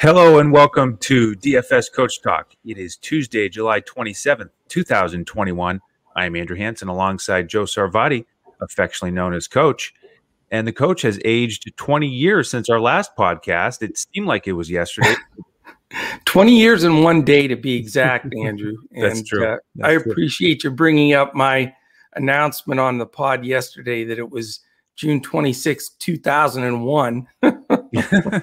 Hello and welcome to DFS Coach Talk. It is Tuesday, July 27th, 2021. I am Andrew Hanson alongside Joe Sarvati, affectionately known as Coach. And the coach has aged 20 years since our last podcast. It seemed like it was yesterday. 20 years in one day to be exact, Andrew. That's and, true. Uh, That's I true. appreciate you bringing up my announcement on the pod yesterday that it was June 26, 2001.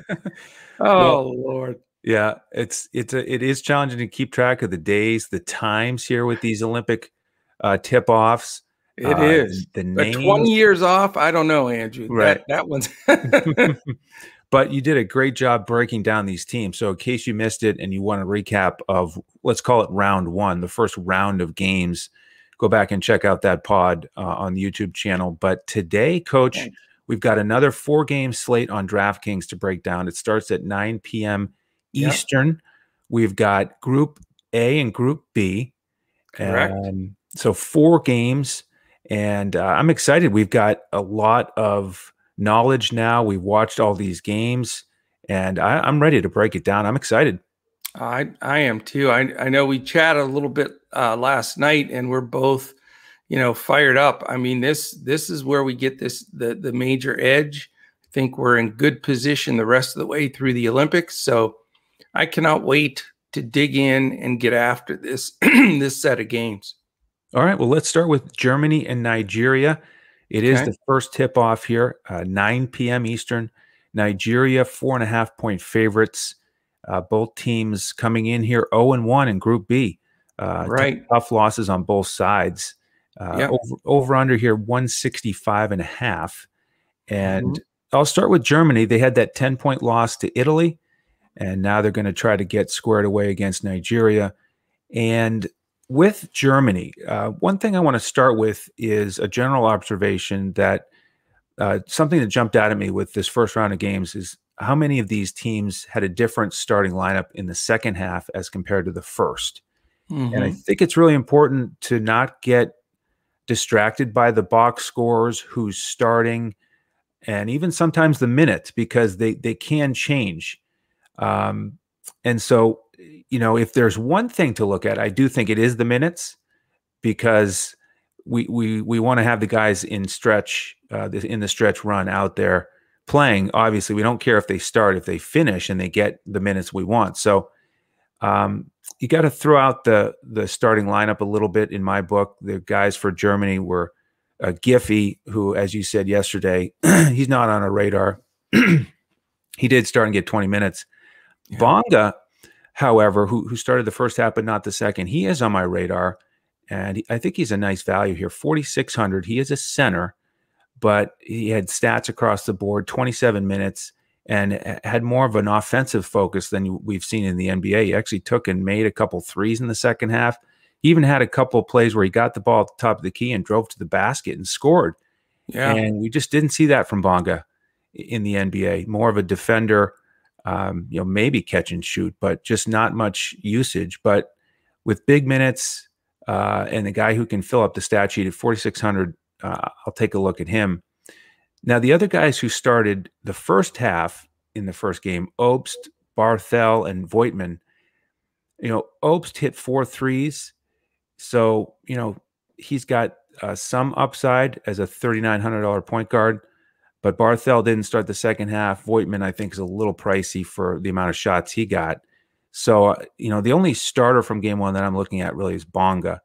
oh, Well, Lord. Yeah, it's it's a, it is challenging to keep track of the days, the times here with these Olympic uh, tip offs. It is. the names. 20 years off, I don't know, Andrew. Right. That, that one's. but you did a great job breaking down these teams. So, in case you missed it and you want a recap of, let's call it round one, the first round of games, go back and check out that pod uh, on the YouTube channel. But today, coach, Thanks. We've got another four game slate on DraftKings to break down. It starts at 9 p.m. Yep. Eastern. We've got Group A and Group B. Correct. Um, so, four games. And uh, I'm excited. We've got a lot of knowledge now. We've watched all these games, and I, I'm ready to break it down. I'm excited. I I am too. I I know we chatted a little bit uh, last night, and we're both, you know, fired up. I mean this this is where we get this the the major edge. I think we're in good position the rest of the way through the Olympics. So I cannot wait to dig in and get after this this set of games. All right. Well, let's start with Germany and Nigeria. It is Okay. the first tip off here, uh, 9 p.m. Eastern. Nigeria, four and a half point favorites. Uh, both teams coming in here 0 and 1 in Group B. Uh, Right. Tough losses on both sides. Uh, Yep. over, over under here, 165 and a half. And Mhm. I'll start with Germany. They had that 10 point loss to Italy, and now they're going to try to get squared away against Nigeria. And with Germany, uh, one thing I want to start with is a general observation that uh, something that jumped out at me with this first round of games is how many of these teams had a different starting lineup in the second half as compared to the first. And I Mhm. think it's really important to not get distracted by the box scores, who's starting, and even sometimes the minutes because they they can change. Um, and so, you know, if there's one thing to look at, I do think it is the minutes because we we we want to have the guys in stretch uh, in the stretch run out there playing. Obviously, we don't care if they start if they finish and they get the minutes we want. So um, you got to throw out the the starting lineup a little bit. In my book, the guys for Germany were uh, Giffey, who, as you said yesterday, he's not on a radar. he did start and get 20 minutes. Yeah. Bonga, however, who who started the first half but not the second, he is on my radar, and he- I think he's a nice value here. 4600. He is a center, but he had stats across the board, 27 minutes, and had more of an offensive focus than we've seen in the NBA. He actually took and made a couple threes in the second half. He even had a couple of plays where he got the ball at the top of the key and drove to the basket and scored. Yeah. And we just didn't see that from Bonga in the NBA. More of a defender, um, you know, maybe catch and shoot, but just not much usage. But with big minutes uh, and the guy who can fill up the stat sheet at 4,600, uh, I'll take a look at him. Now, the other guys who started the first half in the first game, Obst, Barthel, and Voigtmann, you know, Obst hit four threes. So, you know, he's got uh, some upside as a $3,900 point guard, but Barthel didn't start the second half. Voigtmann, I think, is a little pricey for the amount of shots he got. So, uh, you know, the only starter from game one that I'm looking at really is Bonga.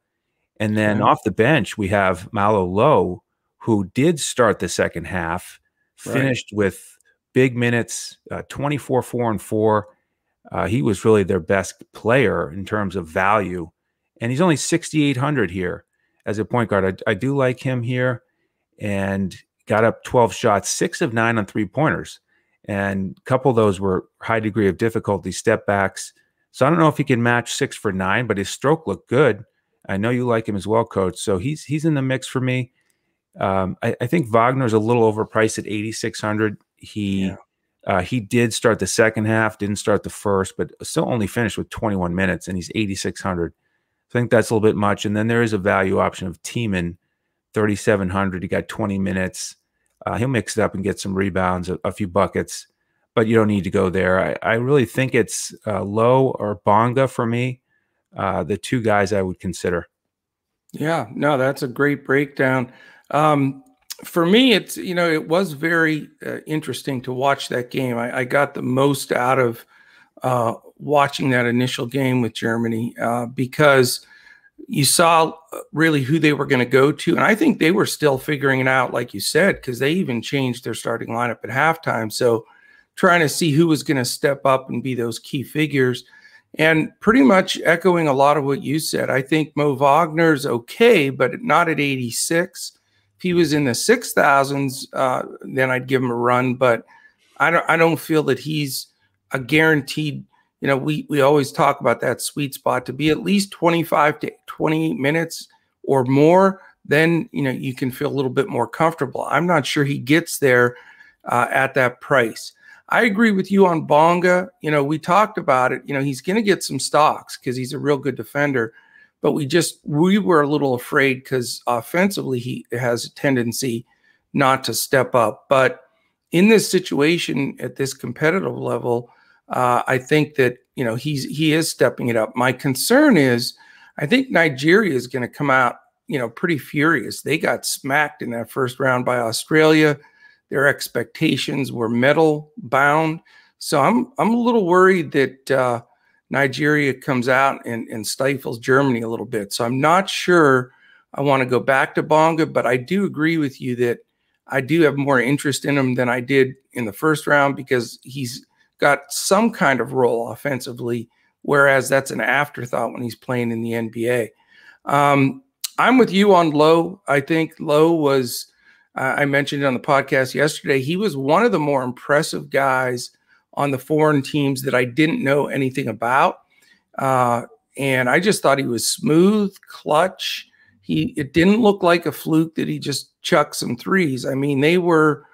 And then Okay. off the bench, we have Maodo Lo, who did start the second half, Right. finished with big minutes, uh, 24, 4 and 4. Uh, he was really their best player in terms of value. And he's only 6,800 here as a point guard. I, I do like him here and got up 12 shots, six of nine on three pointers. And a couple of those were high degree of difficulty step backs. So I don't know if he can match six for nine, but his stroke looked good. I know you like him as well, coach. So he's he's in the mix for me. Um, I, I think Wagner's a little overpriced at 8,600. He Yeah. uh, he did start the second half, didn't start the first, but still only finished with 21 minutes, and he's 8,600. So I think that's a little bit much. And then there is a value option of Thiemann, 3,700. He got 20 minutes. Uh, he'll mix it up and get some rebounds, a, a few buckets. but you don't need to go there. I, I really think it's uh, Lo or Bonga for me, uh, the two guys I would consider. Yeah, no, that's a great breakdown. Um, for me, it's you know it was very uh, interesting to watch that game. I, I, got the most out of uh, watching that initial game with Germany uh, because you saw uh, really who they were going to go to, and I think they were still figuring it out, like you said, because they even changed their starting lineup at halftime. So trying to see who was going to step up and be those key figures. And pretty much echoing a lot of what you said, I think Mo Wagner's okay, but not at 86. If he was in the 6,000s, uh, then I'd give him a run. But I don't, I don't feel that he's a guaranteed. You know, we we always talk about that sweet spot to be at least 25 to 20 minutes or more. Then you know you can feel a little bit more comfortable. I'm not sure he gets there uh, at that price. I agree with you on Bonga. You know, we talked about it. You know, he's going to get some stocks because he's a real good defender but we just we were a little afraid because offensively he has a tendency not to step up. But in this situation at this competitive level, uh, I think that you know he's he is stepping it up. My concern is I think Nigeria is going to come out you know pretty furious. They got smacked in that first round by Australia. Their expectations were medal bound. So I'm I'm a little worried that uh, Nigeria comes out and, and stifles Germany a little bit. So I'm not sure I want to go back to Bonga, but I do agree with you that I do have more interest in him than I did in the first round because he's got some kind of role offensively, whereas that's an afterthought when he's playing in the NBA. Um, I'm with you on Lo. I think Lo was, uh, I mentioned it on the podcast yesterday, he was one of the more impressive guys on the foreign teams that I didn't know anything about. Uh, and I just thought he was smooth, clutch. He it didn't look like a fluke that he just chucked some threes. I mean, they were,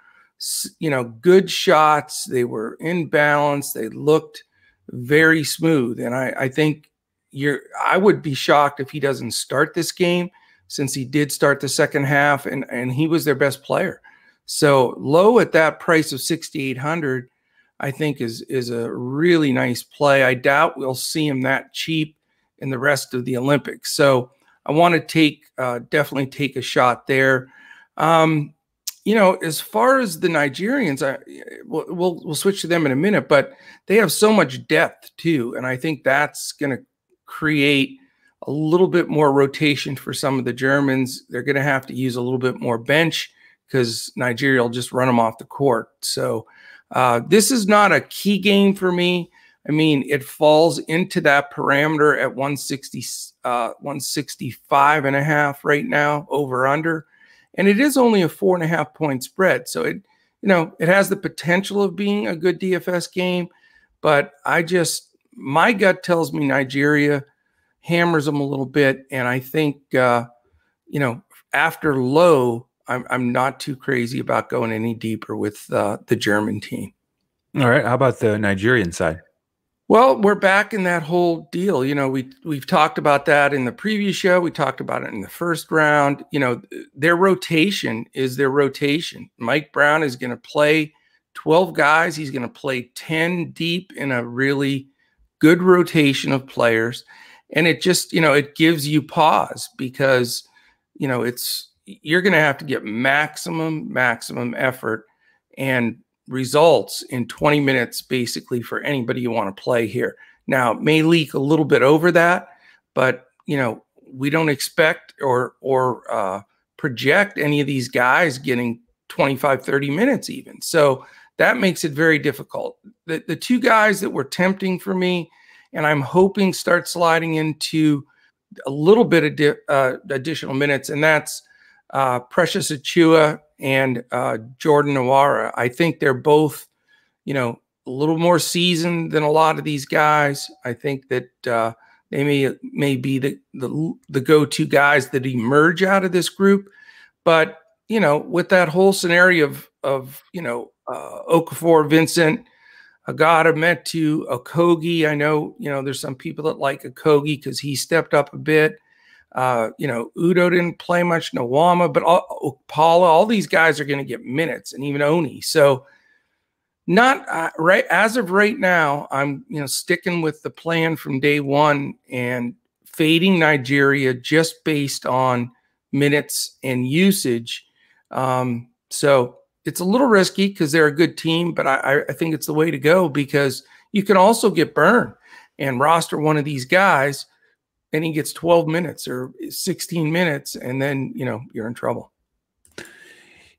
you know, good shots. They were in balance. They looked very smooth. And I, I think you're. I would be shocked if he doesn't start this game, since he did start the second half, and and he was their best player. So low at that price of sixty eight hundred I think is is a really nice play. I doubt we'll see him that cheap in the rest of the Olympics. So I want to take uh, definitely take a shot there. Um, you know, as far as the Nigerians, I we'll, we'll, we'll switch to them in a minute, but they have so much depth too, and I think that's going to create a little bit more rotation for some of the Germans. They're going to have to use a little bit more bench because Nigeria will just run them off the court. So uh, this is not a key game for me. I mean, it falls into that parameter at 160, uh, 165 and a half right now, over under. And it is only a four and a half point spread. So it, you know, it has the potential of being a good DFS game. But I just, my gut tells me Nigeria hammers them a little bit. And I think, uh, you know, after Lo, I'm I'm not too crazy about going any deeper with uh, the German team. All right. How about the Nigerian side? Well, we're back in that whole deal. You know, we we've talked about that in the previous show. We talked about it in the first round. You know, their rotation is their rotation. Mike Brown is going to play 12 guys. He's going to play 10 deep in a really good rotation of players. And it just, you know, it gives you pause because, you know, it's you're going to have to get maximum, maximum effort and results in 20 minutes, basically, for anybody you want to play here. Now, it may leak a little bit over that, but you know, we don't expect or or uh, project any of these guys getting 25, 30 minutes even. So that makes it very difficult. The, the two guys that were tempting for me, and I'm hoping start sliding into a little bit of uh, additional minutes, and that's uh, Precious Achiuwa and uh, Jordan Nwora. I think they're both, you know, a little more seasoned than a lot of these guys. I think that uh, they may may be the the, the go to guys that emerge out of this group. But you know, with that whole scenario of of you know uh, Okafor, Vincent, Agada, Metu, Okogie. I know you know there's some people that like Okogie because he stepped up a bit. Uh, you know, Udoh didn't play much, Nwaba, but all, Paula, all these guys are going to get minutes, and even Oni. So Not uh, right as of right now. I'm you know sticking with the plan from day one and fading Nigeria just based on minutes and usage. Um, so it's a little risky because they're a good team, but I, I think it's the way to go because you can also get burned and roster one of these guys and he gets 12 minutes or 16 minutes and then you know you're in trouble.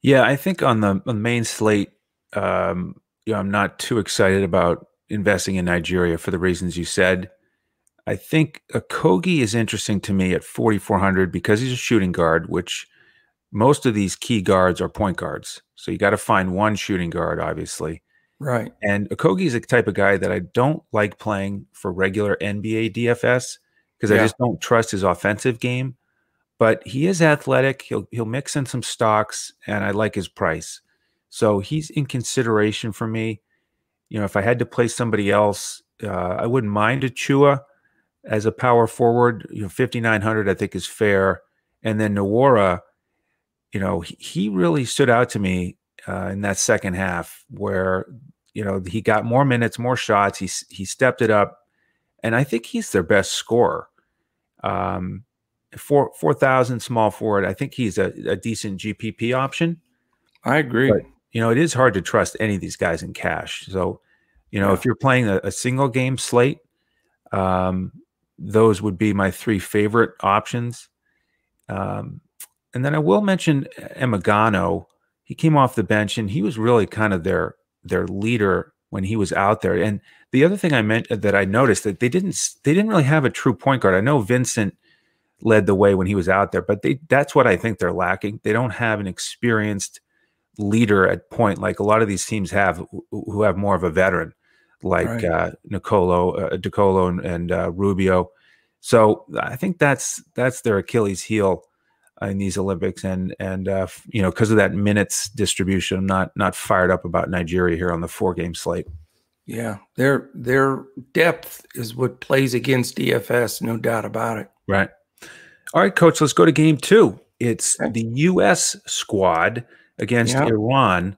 Yeah i think on the, on the main slate um, you know i'm not too excited about investing in nigeria for the reasons you said. I think Okogie is interesting to me at 4400 because he's a shooting guard which most of these key guards are point guards. So you got to find one shooting guard obviously. Right. And Okogie is a type of guy that i don't like playing for regular nba dfs because yeah. I just don't trust his offensive game. But he is athletic. He'll he'll mix in some stocks, and I like his price. So he's in consideration for me. You know, if I had to play somebody else, uh, I wouldn't mind Achiuwa as a power forward. You know, fifty nine hundred I think is fair. And then Nwora, you know, he, he really stood out to me uh, in that second half where you know he got more minutes, more shots. He he stepped it up and I think he's their best scorer. Um, four four thousand small forward. I think he's a, a decent GPP option. I agree. But, you know, it is hard to trust any of these guys in cash. So, you know, yeah. if you're playing a, a, single game slate, um, those would be my three favorite options. Um, and then I will mention Emigano. He came off the bench and he was really kind of their their leader when he was out there. And the other thing I meant that I noticed that they didn't they didn't really have a true point guard. I know Vincent led the way when he was out there, but they that's what I think they're lacking. They don't have an experienced leader at point like a lot of these teams have who have more of a veteran like right. uh, Nicolo, uh, De Colo and, and uh, Rubio. So I think that's that's their Achilles heel in these Olympics, and and uh, you know because of that minutes distribution, I'm not not fired up about Nigeria here on the four game slate. Yeah, their their depth is what plays against DFS, no doubt about it. Right. All right, coach, let's go to game two. It's okay. the U.S. squad against. Iran.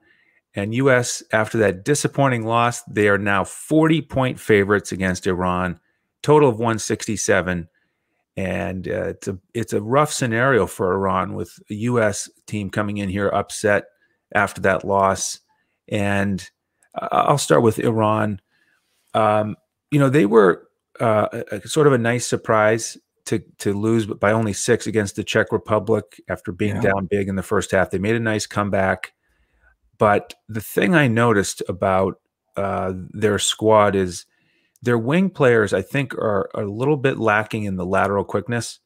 And U.S. after that disappointing loss, they are now 40 point favorites against Iran, total of 167. And uh, it's a it's a rough scenario for Iran with a U.S. team coming in here upset after that loss. And I'll start with Iran. Um, you know, they were uh, a, sort of a nice surprise to to lose by only six against the Czech Republic after being yeah. down big in the first half. They made a nice comeback. But the thing I noticed about uh, their squad is their wing players, I think, are, are, a little bit lacking in the lateral quickness.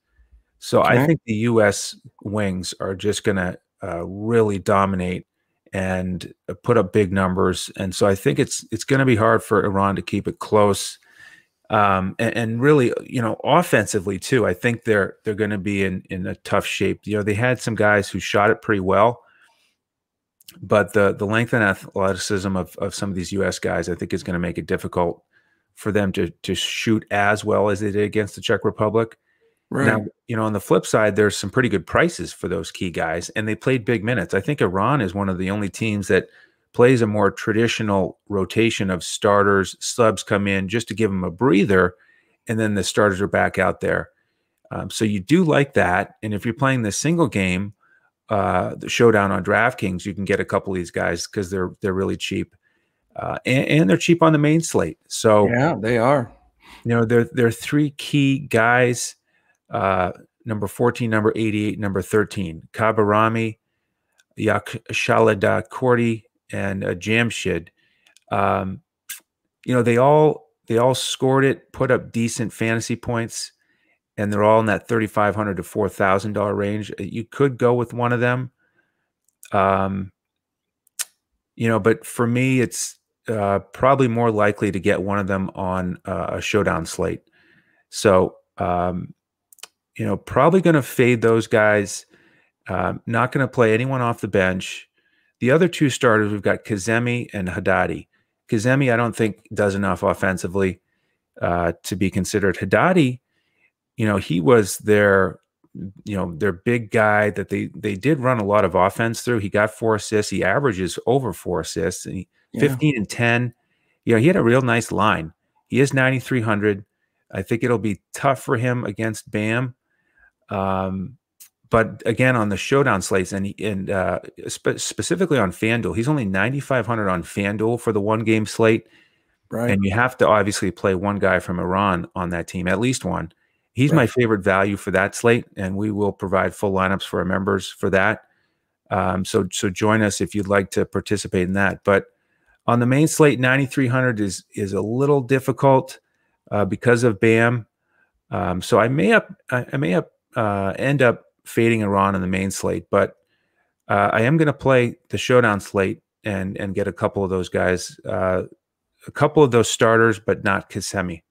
So okay. I think the U.S. wings are just going to uh, really dominate and put up big numbers. And so I think it's it's going to be hard for Iran to keep it close. Um, and, and, really, you know, offensively too, I think they're they're going to be in in a tough shape. You know, they had some guys who shot it pretty well, but the the length and athleticism of of some of these U.S. guys, I think, is going to make it difficult for them to to shoot as well as they did against the Czech Republic. Right. Now, you know, on the flip side, there's some pretty good prices for those key guys, and they played big minutes. I think Iran is one of the only teams that plays a more traditional rotation of starters. Subs come in just to give them a breather, and then the starters are back out there. Um, so you do like that. And if you're playing the single game, uh, the showdown on DraftKings, you can get a couple of these guys because they're they're really cheap, uh, and, and they're cheap on the main slate. So yeah, they are. You know, they're they're three key guys uh, number 14, number 88, number 13. Kabarami, Yakshalada Kordi, and uh, Jamshid. Um, you know, they all they all scored it, put up decent fantasy points, and they're all in that thirty five hundred to four thousand dollar range. Uh, you could go with one of them. Um, you know, but for me, it's uh, probably more likely to get one of them on uh, a showdown slate. So um, you know, probably going to fade those guys. Um, not going to play anyone off the bench. The other two starters, we've got Kazemi and Haddadi. Kazemi, I don't think does enough offensively uh, to be considered. Haddadi, you know, he was their, you know, their big guy that they they did run a lot of offense through. He got four assists. He averages over four assists, and he yeah. 15 and 10. You know, he had a real nice line. He is 9,300. I think it'll be tough for him against Bam. Um, but again, on the showdown slates and and uh, spe- specifically on FanDuel, he's only 9,500 on FanDuel for the one game slate. Right. And you have to obviously play one guy from Iran on that team, at least one. He's right. my favorite value for that slate, and we will provide full lineups for our members for that. Um, so so join us if you'd like to participate in that. But on the main slate, 9,300 is is a little difficult uh, because of Bam. Um, so I may up I, may up uh, end up fading Iran on the main slate, but uh, I am going to play the showdown slate and and get a couple of those guys, uh, a couple of those starters, but not Kazemi.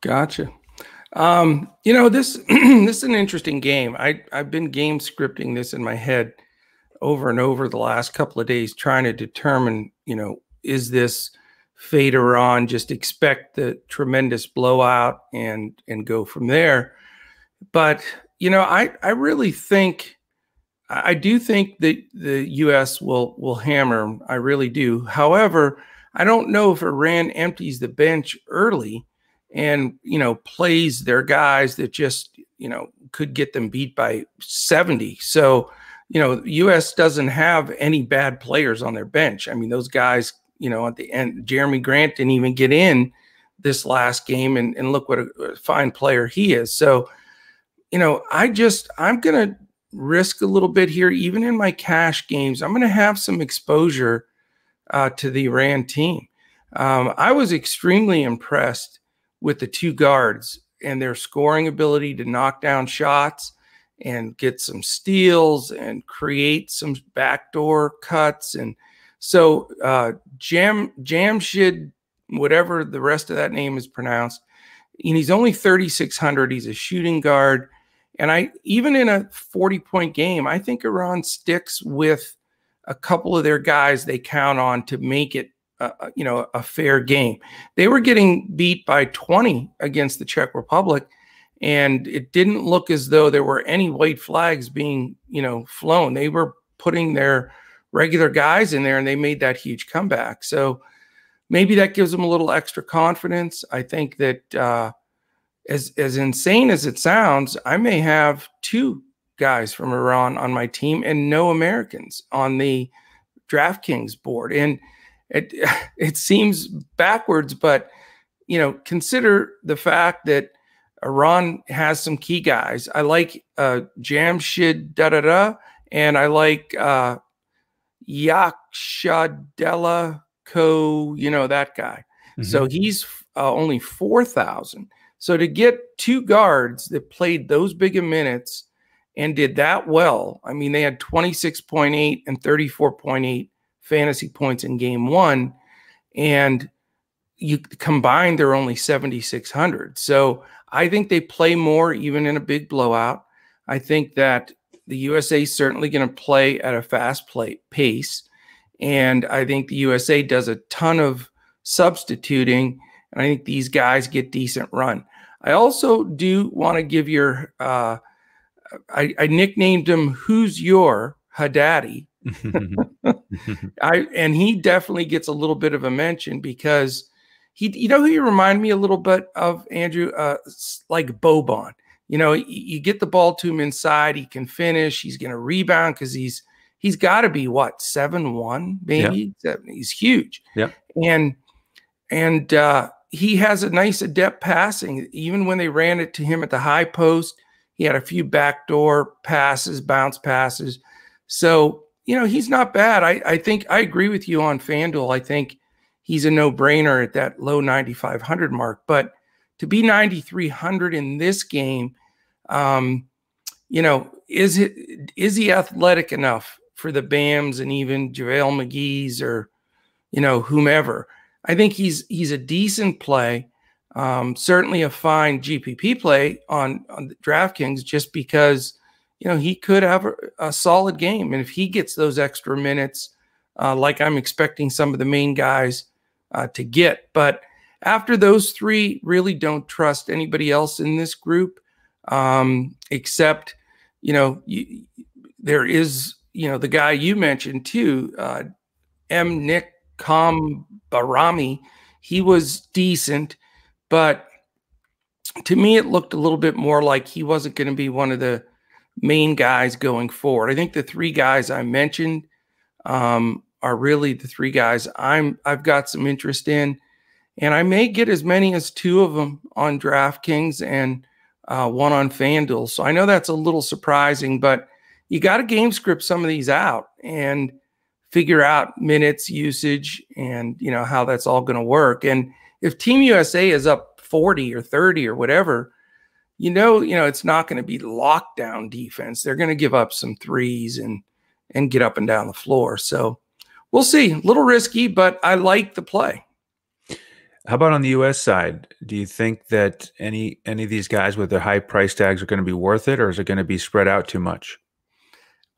Gotcha. Um, you know this this is an interesting game. I I've been game scripting this in my head over and over the last couple of days, trying to determine, you know, is this fade Iran? Just expect the tremendous blowout and and go from there. But you know, I I really think I do think that the U.S. will will hammer I really do. However, I don't know if Iran empties the bench early and you know plays their guys that just you know could get them beat by 70. So you know, U.S. doesn't have any bad players on their bench. I mean, those guys, you know, at the end, Jerami Grant didn't even get in this last game, and, and look what a, a fine player he is. So, you know, I just, I'm going to risk a little bit here, even in my cash games. I'm going to have some exposure uh, to the Iran team. Um, I was extremely impressed with the two guards and their scoring ability to knock down shots and get some steals and create some backdoor cuts. And so uh, Jam Jamshid, whatever the rest of that name is pronounced, and he's only 3,600. He's a shooting guard. And I even in a 40 point game, I think Iran sticks with a couple of their guys they count on to make it uh, you know a fair game. They were getting beat by 20 against the Czech Republic and it didn't look as though there were any white flags being you know flown. They were putting their regular guys in there and they made that huge comeback. So maybe that gives them a little extra confidence. I think that uh, as as insane as it sounds i may have two guys from iran on my team and no americans on the draftkings board and it it seems backwards but you know consider the fact that Iran has some key guys. I like uh, Jamshid da da da, and I like uh, Yakshadella Ko, you know, that guy. Mm-hmm. So he's uh, only 4,000. So to get two guards that played those big of minutes and did that well, I mean, they had 26.8 and 34.8 fantasy points in game one. And you combine, they're only 7,600. So I think they play more even in a big blowout. I think that the USA is certainly going to play at a fast play pace. And I think the USA does a ton of substituting. And I think these guys get decent run. I also do want to give your, uh, I, I nicknamed him Who's Your Haddadi. I and he definitely gets a little bit of a mention because he, you know, who you remind me a little bit of Andrew, uh, like Boban. You know, you, you get the ball to him inside, he can finish. He's going to rebound because he's he's got to be what seven one maybe. Yeah. He's huge. Yeah, and and uh, he has a nice adept passing. Even when they ran it to him at the high post, he had a few backdoor passes, bounce passes. So you know he's not bad. I I think I agree with you on Fanduel. I think he's a no brainer at that low 9,500 mark. But to be 9,300 in this game, um, you know, is it is he athletic enough for the BAMs and even JaVale McGee's or you know whomever? I think he's he's a decent play, um, certainly a fine GPP play on on DraftKings just because you know he could have a, a solid game, and if he gets those extra minutes, uh, like I'm expecting some of the main guys uh, to get. But after those three, really don't trust anybody else in this group, um, except, you know, you, there is, you know, the guy you mentioned too, uh, M. Nick Kam Barami, he was decent, but to me, it looked a little bit more like he wasn't going to be one of the main guys going forward. I think the three guys I mentioned um, are really the three guys I'm I've got some interest in, and I may get as many as two of them on DraftKings and uh, one on FanDuel. So I know that's a little surprising, but you got to game script some of these out and figure out minutes usage and you know how that's all going to work. And if Team USA is up 40 or 30 or whatever, you know, you know, it's not going to be lockdown defense. They're going to give up some threes and and get up and down the floor. So we'll see. A little risky, but I like the play. How about on the U.S. side? Do you think that any any of these guys with their high price tags are going to be worth it, or is it going to be spread out too much?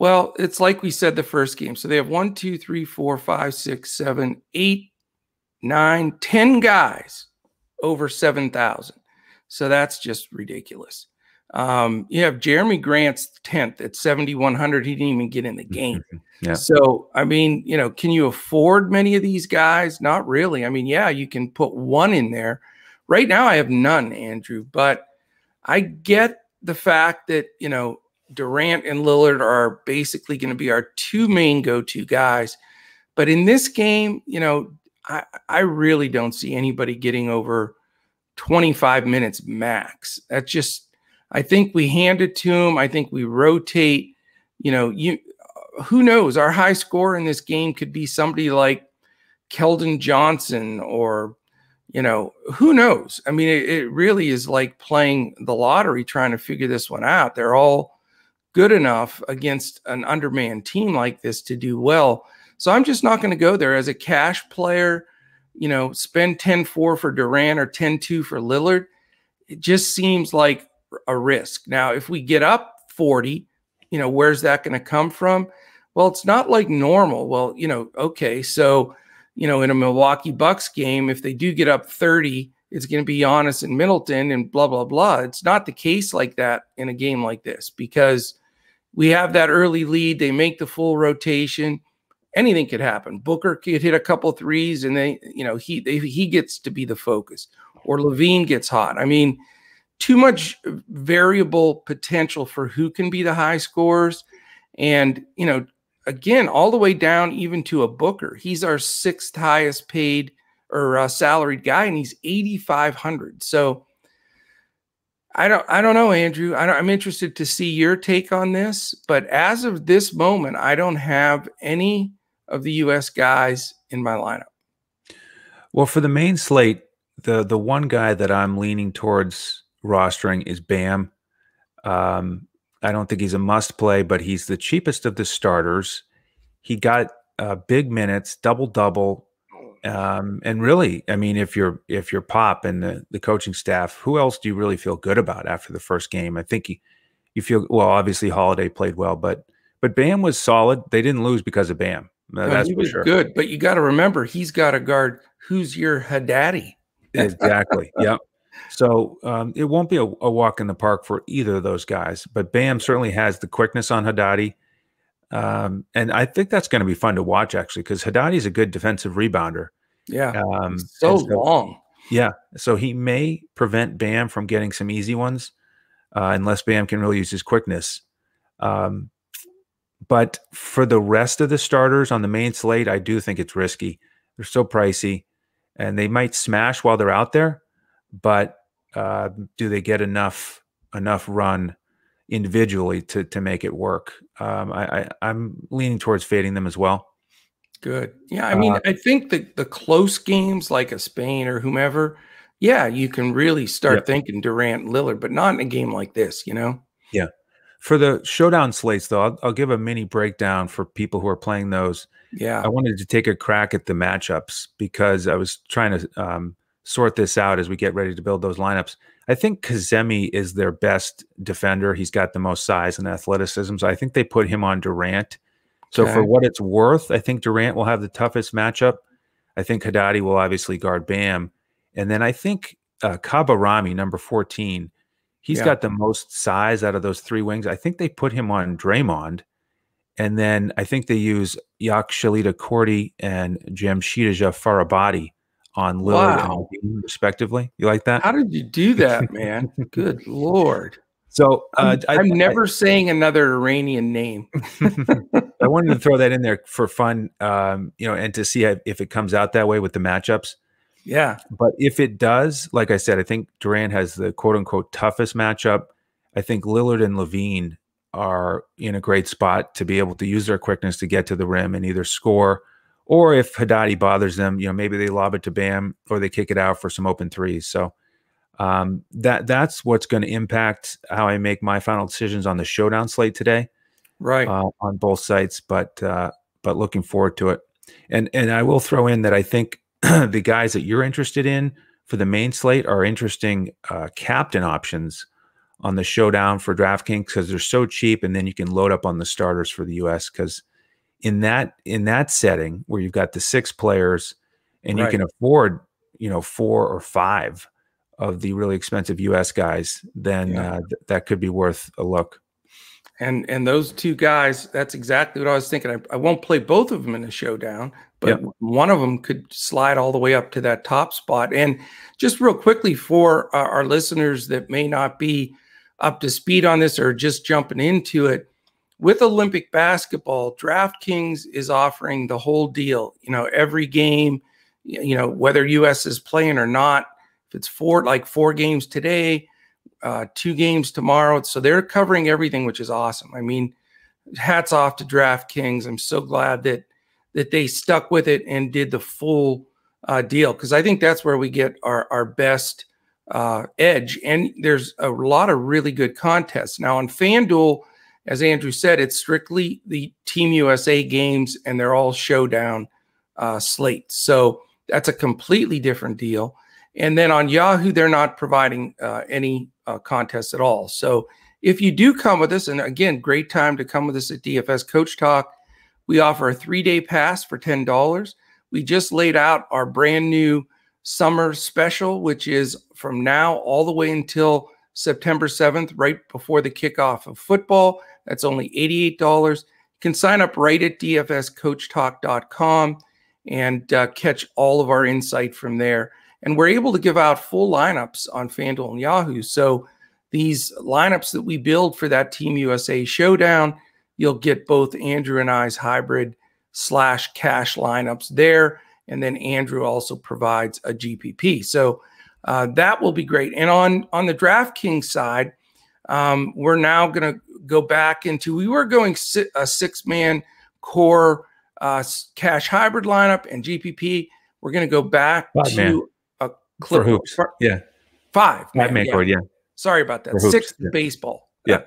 Well, it's like we said the first game. So they have one, two, three, four, five, six, seven, eight, nine, ten guys over seven thousand. So that's just ridiculous. Um, you have Jerami Grant's 10th at 7,100. He didn't even get in the game. yeah. So, I mean, you know, can you afford many of these guys? Not really. I mean, yeah, you can put one in there. Right now, I have none, Andrew, but I get the fact that, you know, Durant and Lillard are basically going to be our two main go to guys. But in this game, you know, I, I really don't see anybody getting over 25 minutes max. That's just I think we hand it to him. I think we rotate. You know, you uh, who knows? Our high score in this game could be somebody like Keldon Johnson or you know, who knows? I mean, it, it, really is like playing the lottery trying to figure this one out. They're all good enough against an undermanned team like this to do well. So I'm just not going to go there as a cash player, you know, spend 10 4 for Durant or 10 2 for Lillard. It just seems like a risk. Now, if we get up 40, you know, where's that going to come from? Well, it's not like normal. Well, you know, okay, so, you know, in a Milwaukee Bucks game, if they do get up 30, it's going to be Giannis and Middleton and blah, blah, blah. It's not the case like that in a game like this because we have that early lead. They make the full rotation. Anything could happen. Booker could hit a couple threes and they, you know, he they, he gets to be the focus or LaVine gets hot. I mean, too much variable potential for who can be the high scores. And, you know, again, all the way down even to a Booker. He's our sixth highest paid or uh, salaried guy, and he's 8,500. So I don't, I don't know, Andrew. I am interested to see your take on this. But as of this moment, I don't have any of the U.S. guys in my lineup. Well, for the main slate, the the one guy that I'm leaning towards rostering is Bam. Um, I don't think he's a must play, but he's the cheapest of the starters. He got uh, big minutes, double double, um, and really, I mean, if you're if you're Pop and the, the coaching staff, who else do you really feel good about after the first game? I think you, you feel well. Obviously, Holiday played well, but but Bam was solid. They didn't lose because of Bam. Uh, that's he was sure. good, but you got to remember he's got a guard who's your Haddadi. exactly. yep. So um, it won't be a, a, walk in the park for either of those guys. But Bam certainly has the quickness on Haddadi. Um, and I think that's going to be fun to watch actually because Haddadi is a good defensive rebounder. Yeah. Um, so, so, long. Yeah. So he may prevent Bam from getting some easy ones uh, unless Bam can really use his quickness. Um, but for the rest of the starters on the main slate, I do think it's risky. They're so pricey and they might smash while they're out there but uh, do they get enough enough run individually to to make it work? Um, I, I am leaning towards fading them as well. Good. Yeah, I mean, uh, I think the the close games like a Spain or whomever, yeah, you can really start yeah. thinking Durant, Lillard, but not in a game like this, you know. Yeah. For the showdown slates, though, I'll, I'll give a mini breakdown for people who are playing those. Yeah. I wanted to take a crack at the matchups because I was trying to um, sort this out as we get ready to build those lineups. I think Kazemi is their best defender. He's got the most size and athleticism. So I think they put him on Durant. So okay. for what it's worth, I think Durant will have the toughest matchup. I think Haddadi will obviously guard Bam. And then I think uh, Kaba Rami, number 14, he's yeah. got the most size out of those three wings. I think they put him on Draymond. and then I think they use Yakshalita Cordy and Jamshida Farabadi on Lillard wow. and respectively. You like that? How did you do that, man? Good lord. So uh, I'm, I'm never I, saying another Iranian name. I wanted to throw that in there for fun, um, you know, and to see if it comes out that way with the matchups. Yeah. But if it does, like I said, I think Durant has the quote unquote toughest matchup. I think Lillard and LaVine are in a great spot to be able to use their quickness to get to the rim and either score or if Haddadi bothers them, you know, maybe they lob it to Bam or they kick it out for some open threes. So um, that that's what's going to impact how I make my final decisions on the showdown slate today, right? Uh, on both sites, but uh, but looking forward to it. And and I will throw in that I think the guys that you're interested in for the main slate are interesting uh, captain options on the showdown for DraftKings because they're so cheap, and then you can load up on the starters for the U.S. because in that in that setting where you've got the six players and right. you can afford you know four or five of the really expensive US guys then yeah. uh, th- that could be worth a look and and those two guys that's exactly what I was thinking I, I won't play both of them in a showdown but yep. one of them could slide all the way up to that top spot and just real quickly for our, our listeners that may not be up to speed on this or just jumping into it with Olympic basketball, DraftKings is offering the whole deal. You know, every game, you know, whether US is playing or not, if it's four, like four games today, uh, two games tomorrow. So they're covering everything, which is awesome. I mean, hats off to DraftKings. I'm so glad that that they stuck with it and did the full uh, deal because I think that's where we get our our best uh, edge. And there's a lot of really good contests now on FanDuel as Andrew said, it's strictly the Team USA games, and they're all showdown uh, slates. So that's a completely different deal. And then on Yahoo, they're not providing uh, any uh, contests at all. So if you do come with us, and again, great time to come with us at DFS Coach Talk, we offer a three day pass for $10. We just laid out our brand new summer special, which is from now all the way until September 7th, right before the kickoff of football. That's only $88. You can sign up right at dfscoachtalk.com and uh, catch all of our insight from there. And we're able to give out full lineups on FanDuel and Yahoo. So these lineups that we build for that Team USA showdown, you'll get both Andrew and I's hybrid slash cash lineups there. And then Andrew also provides a GPP. So uh, that will be great. And on on the DraftKings side, um, we're now going to go back into we were going si- a six man core uh, cash hybrid lineup and GPP. We're going to go back five to man. a clip for hoops. For, yeah, five. Five man, yeah. yeah. Sorry about that. Six yeah. baseball. Yeah. Uh,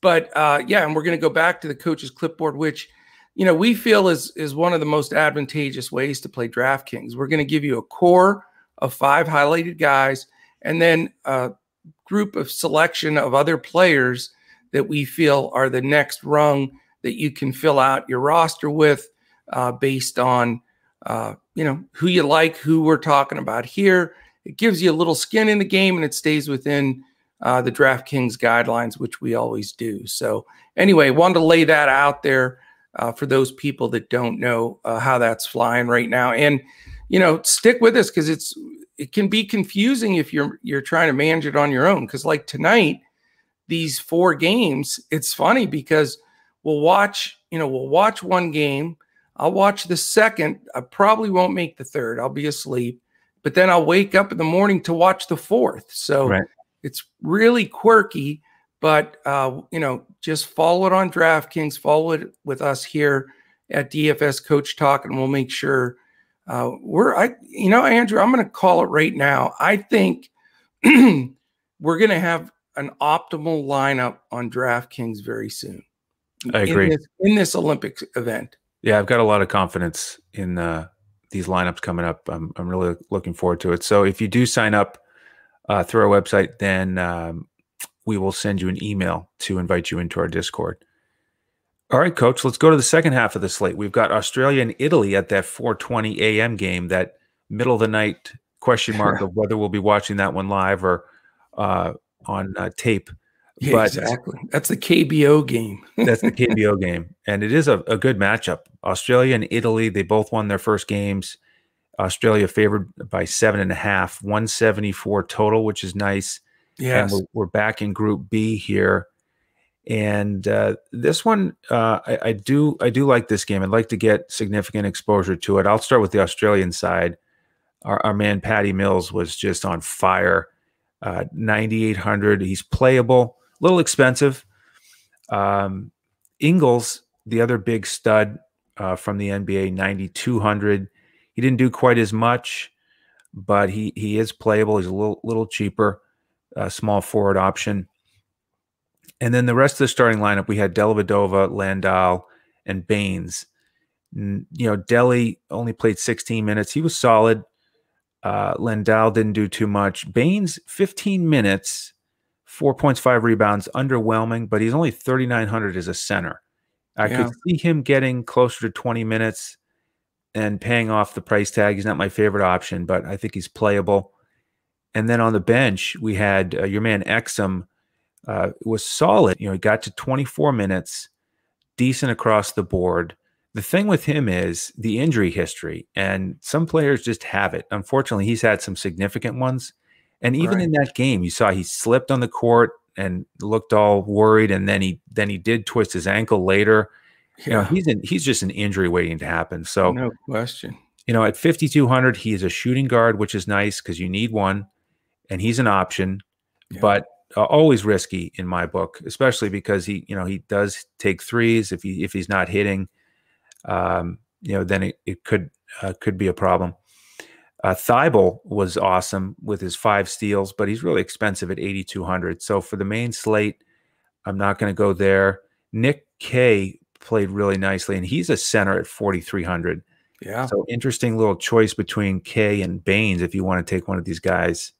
but uh, yeah, and we're going to go back to the coach's clipboard, which you know we feel is is one of the most advantageous ways to play DraftKings. We're going to give you a core of five highlighted guys, and then a group of selection of other players that we feel are the next rung that you can fill out your roster with uh, based on uh, you know who you like, who we're talking about here. It gives you a little skin in the game, and it stays within uh, the DraftKings guidelines, which we always do. So anyway, wanted to lay that out there uh, for those people that don't know uh, how that's flying right now, and you know, stick with us because it's it can be confusing if you're you're trying to manage it on your own. Because like tonight, these four games, it's funny because we'll watch, you know, we'll watch one game. I'll watch the second. I probably won't make the third. I'll be asleep. But then I'll wake up in the morning to watch the fourth. So right. it's really quirky. But uh, you know, just follow it on DraftKings, follow it with us here at DFS Coach Talk, and we'll make sure uh, we're I you know, Andrew, I'm gonna call it right now. I think we're gonna have an optimal lineup on DraftKings very soon. I agree. In this, in this Olympics event. Yeah, I've got a lot of confidence in uh, these lineups coming up. I'm, I'm really looking forward to it. So if you do sign up uh, through our website, then um, we will send you an email to invite you into our Discord. All right, coach, let's go to the second half of the slate. We've got Australia and Italy at that 4:20 a.m. game, that middle of the night question mark of whether we'll be watching that one live or uh, on uh, tape. Yeah, but exactly. That's the KBO game. that's the KBO game. And it is a, a good matchup. Australia and Italy, they both won their first games. Australia favored by seven and a half, 174 total, which is nice. Yeah. We're, we're, back in Group B here. And uh, this one, uh, I, I, do I do like this game. I'd like to get significant exposure to it. I'll start with the Australian side. Our, our man Patty Mills was just on fire. Uh, 9,800. He's playable, a little expensive. Um, Ingles, the other big stud uh, from the NBA, 9,200. He didn't do quite as much, but he he is playable. He's a little little cheaper, uh, small forward option. And then the rest of the starting lineup, we had Dellavedova, Landale, and Baynes. You know, Delly only played 16 minutes. He was solid. Uh, Landale didn't do too much. Baynes, 15 minutes, four points, five rebounds, underwhelming, but he's only 3,900 as a center. I yeah. could see him getting closer to 20 minutes and paying off the price tag. He's not my favorite option, but I think he's playable. And then on the bench, we had uh, your man Exum uh, it was solid. You know, he got to 24 minutes, decent across the board. The thing with him is the injury history, and some players just have it. Unfortunately, he's had some significant ones. And even right. in that game, you saw he slipped on the court and looked all worried, and then he then he did twist his ankle later. Yeah. You know, he's in, he's just an injury waiting to happen. So no question. You know, at 5200, he is a shooting guard, which is nice because you need one, and he's an option. Yeah. But uh, always risky in my book, especially because he, you know, he does take threes. If he if he's not hitting, um, you know, then it, it could uh, could be a problem. Uh, Thybulle was awesome with his five steals, but he's really expensive at 8,200. So for the main slate, I'm not going to go there. Nick Kay played really nicely, and he's a center at 4,300. Yeah. So interesting little choice between Kay and Baynes if you want to take one of these guys.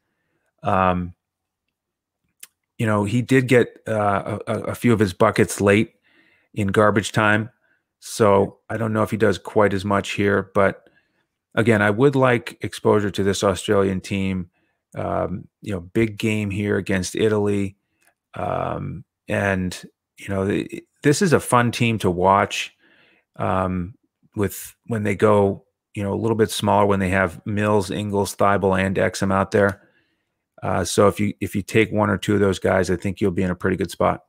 Um, you know, he did get uh, a, a, few of his buckets late in garbage time. So I don't know if he does quite as much here. But again, I would like exposure to this Australian team. Um, you know, big game here against Italy. Um, and, you know, this is a fun team to watch um, with when they go, you know, a little bit smaller when they have Mills, Ingles, Thybulle, and Exum out there. Uh, so if you if you take one or two of those guys, I think you'll be in a pretty good spot.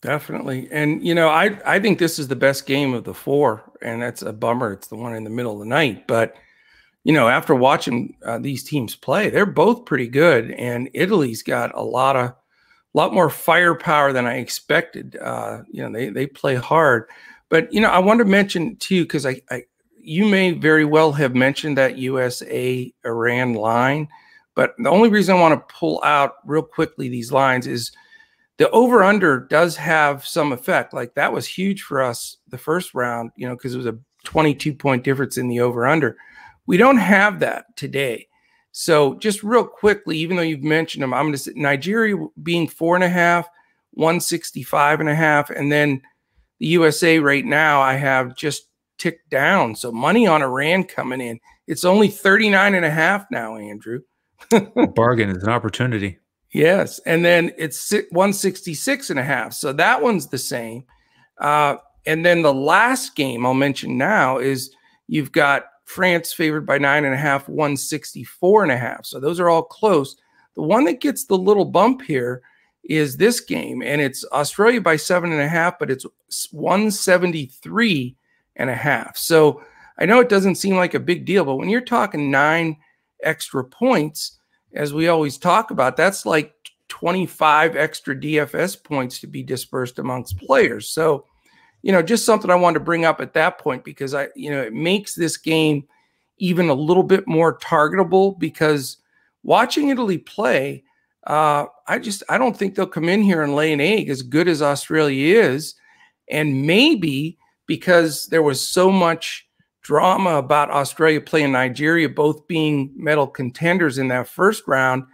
Definitely, and you know, I I think this is the best game of the four, and that's a bummer. It's the one in the middle of the night, but you know, after watching uh, these teams play, they're both pretty good, and Italy's got a lot of lot more firepower than I expected. Uh, you know, they they play hard, but you know, I want to mention too because I, I you may very well have mentioned that USA Iran line but the only reason I want to pull out real quickly these lines is the over under does have some effect. Like that was huge for us the first round, you know, because it was a 22 point difference in the over under. We don't have that today. So just real quickly, even though you've mentioned them, I'm going to say Nigeria being four and a half, 165 and a half, and then the USA right now I have just ticked down. So money on Iran coming in. It's only 39 and a half now, Andrew. bargain is an opportunity. Yes. And then it's 166 and a half. So that one's the same. Uh, and then the last game I'll mention now is you've got France favored by nine and a half, 164 and a half. So those are all close. The one that gets the little bump here is this game, and it's Australia by seven and a half, but it's 173 and a half. So I know it doesn't seem like a big deal, but when you're talking nine extra points, as we always talk about, that's like 25 extra DFS points to be dispersed amongst players. So, you know, just something I wanted to bring up at that point because I, you know, it makes this game even a little bit more targetable because watching Italy play, uh, I just I don't think they'll come in here and lay an egg as good as Australia is, and maybe because there was so much drama about Australia playing Nigeria, both being medal contenders in that first round.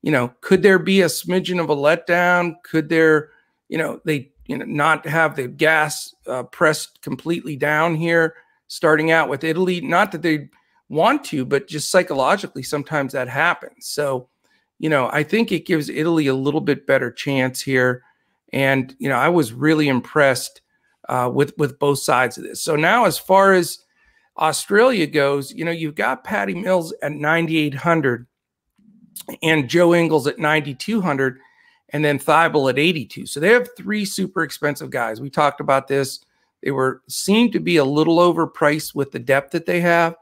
You know, could there be a smidgen of a letdown? Could there, you know, they you know not have the gas uh, pressed completely down here, starting out with Italy? Not that they want to, but just psychologically, sometimes that happens. So, you know, I think it gives Italy a little bit better chance here. And you know, I was really impressed uh, with with both sides of this. So now, as far as Australia goes, you know, you've got Patty Mills at 9,800 and Joe Ingles at 9,200 and then Thybulle at 82. So they have three super expensive guys. We talked about this. They were seem to be a little overpriced with the depth that they have.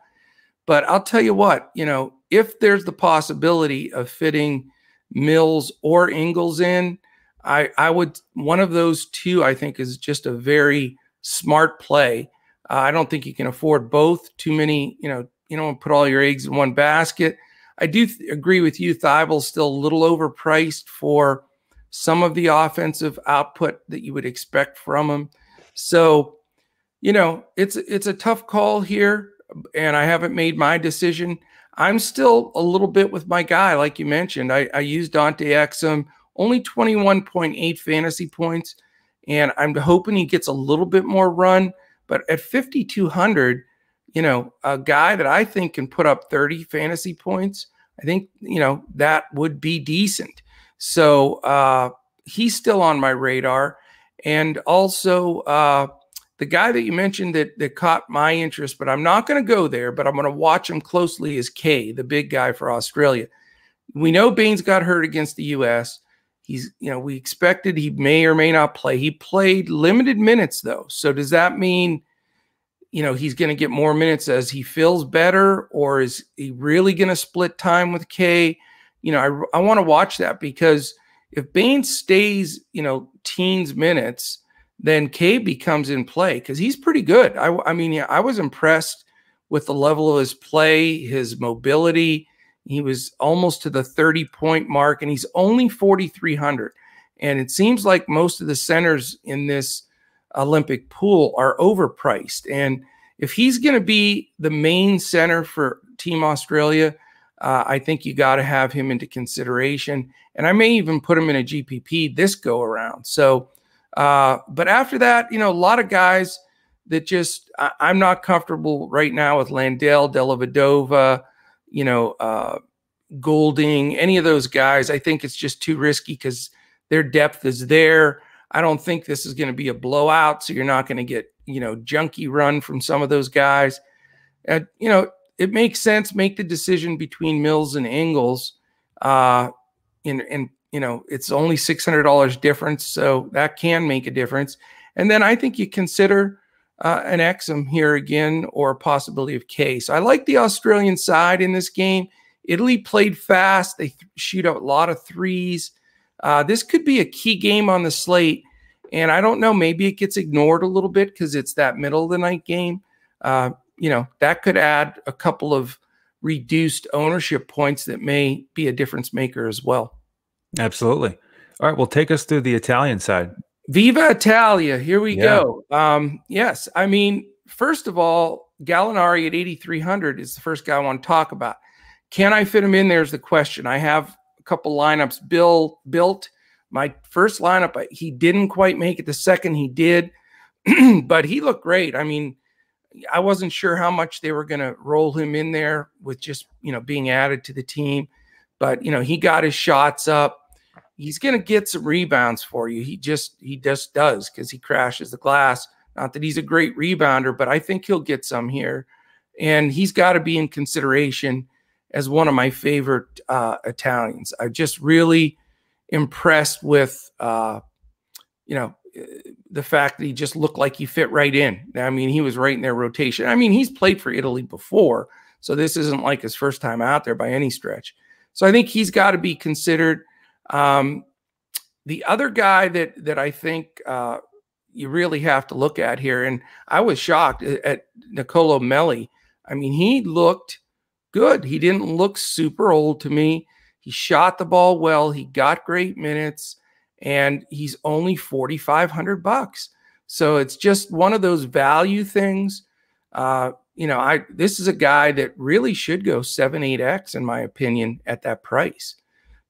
But I'll tell you what, you know, if there's the possibility of fitting Mills or Ingles in, I I would one of those two I think is just a very smart play. Uh, I don't think you can afford both. Too many, you know, you don't put all your eggs in one basket. I do th- agree with you. Thybulle's still a little overpriced for some of the offensive output that you would expect from him. So, you know, it's it's a tough call here, and I haven't made my decision. I'm still a little bit with my guy, like you mentioned. I, I used Dante Exum, only 21.8 fantasy points, and I'm hoping he gets a little bit more run. But at 5,200, you know, a guy that I think can put up 30 fantasy points, I think, you know, that would be decent. So uh, he's still on my radar. And also, uh, the guy that you mentioned that, that caught my interest, but I'm not going to go there, but I'm going to watch him closely is Kay, the big guy for Australia. We know Baynes got hurt against the U.S. He's, you know, we expected he may or may not play. He played limited minutes though. So does that mean, you know, he's going to get more minutes as he feels better, or is he really going to split time with Kay? You know, I, I want to watch that because if Baynes stays, you know, teens minutes, then Kay becomes in play because he's pretty good. I, I mean, yeah, I was impressed with the level of his play, his mobility he was almost to the 30 point mark, and he's only 4,300. And it seems like most of the centers in this Olympic pool are overpriced. And if he's going to be the main center for Team Australia, uh, I think you got to have him into consideration. And I may even put him in a GPP this go around. So, uh, but after that, you know, a lot of guys that just I, am not comfortable right now with Landale, Dellavedova, you know, uh, Goulding, any of those guys, I think it's just too risky because their depth is there. I don't think this is going to be a blowout, so you're not going to get you know junky run from some of those guys. And you know, it makes sense. Make the decision between Mills and Ingles. Uh, and and you know, it's only six hundred dollars difference, so that can make a difference. And then I think you consider uh, an Exum here again or a possibility of case. I like the Australian side in this game. Italy played fast. They th- shoot out a lot of threes. Uh, this could be a key game on the slate. And I don't know, maybe it gets ignored a little bit because it's that middle of the night game. Uh, you know, that could add a couple of reduced ownership points that may be a difference maker as well. Absolutely. All right. Well, take us through the Italian side. Viva Italia. Here we yeah. go. Um, yes. I mean, first of all, Gallinari at 8,300 is the first guy I want to talk about. Can I fit him in? There's the question. I have a couple lineups Bill built. My first lineup, he didn't quite make it. The second, he did, but he looked great. I mean, I wasn't sure how much they were going to roll him in there with just, you know, being added to the team. But, you know, he got his shots up he's going to get some rebounds for you. He just he just does because he crashes the glass. Not that he's a great rebounder, but I think he'll get some here, and he's got to be in consideration as one of my favorite uh, Italians. I'm just really impressed with uh, you know the fact that he just looked like he fit right in. I mean, he was right in their rotation. I mean, he's played for Italy before, so this isn't like his first time out there by any stretch. So I think he's got to be considered. Um, the other guy that that I think uh, you really have to look at here, and I was shocked at Nicolo Melli. I mean, he looked good. He didn't look super old to me. He shot the ball well. He got great minutes, and he's only forty five hundred bucks. So it's just one of those value things. Uh, you know, I this is a guy that really should go seven eight x in my opinion at that price.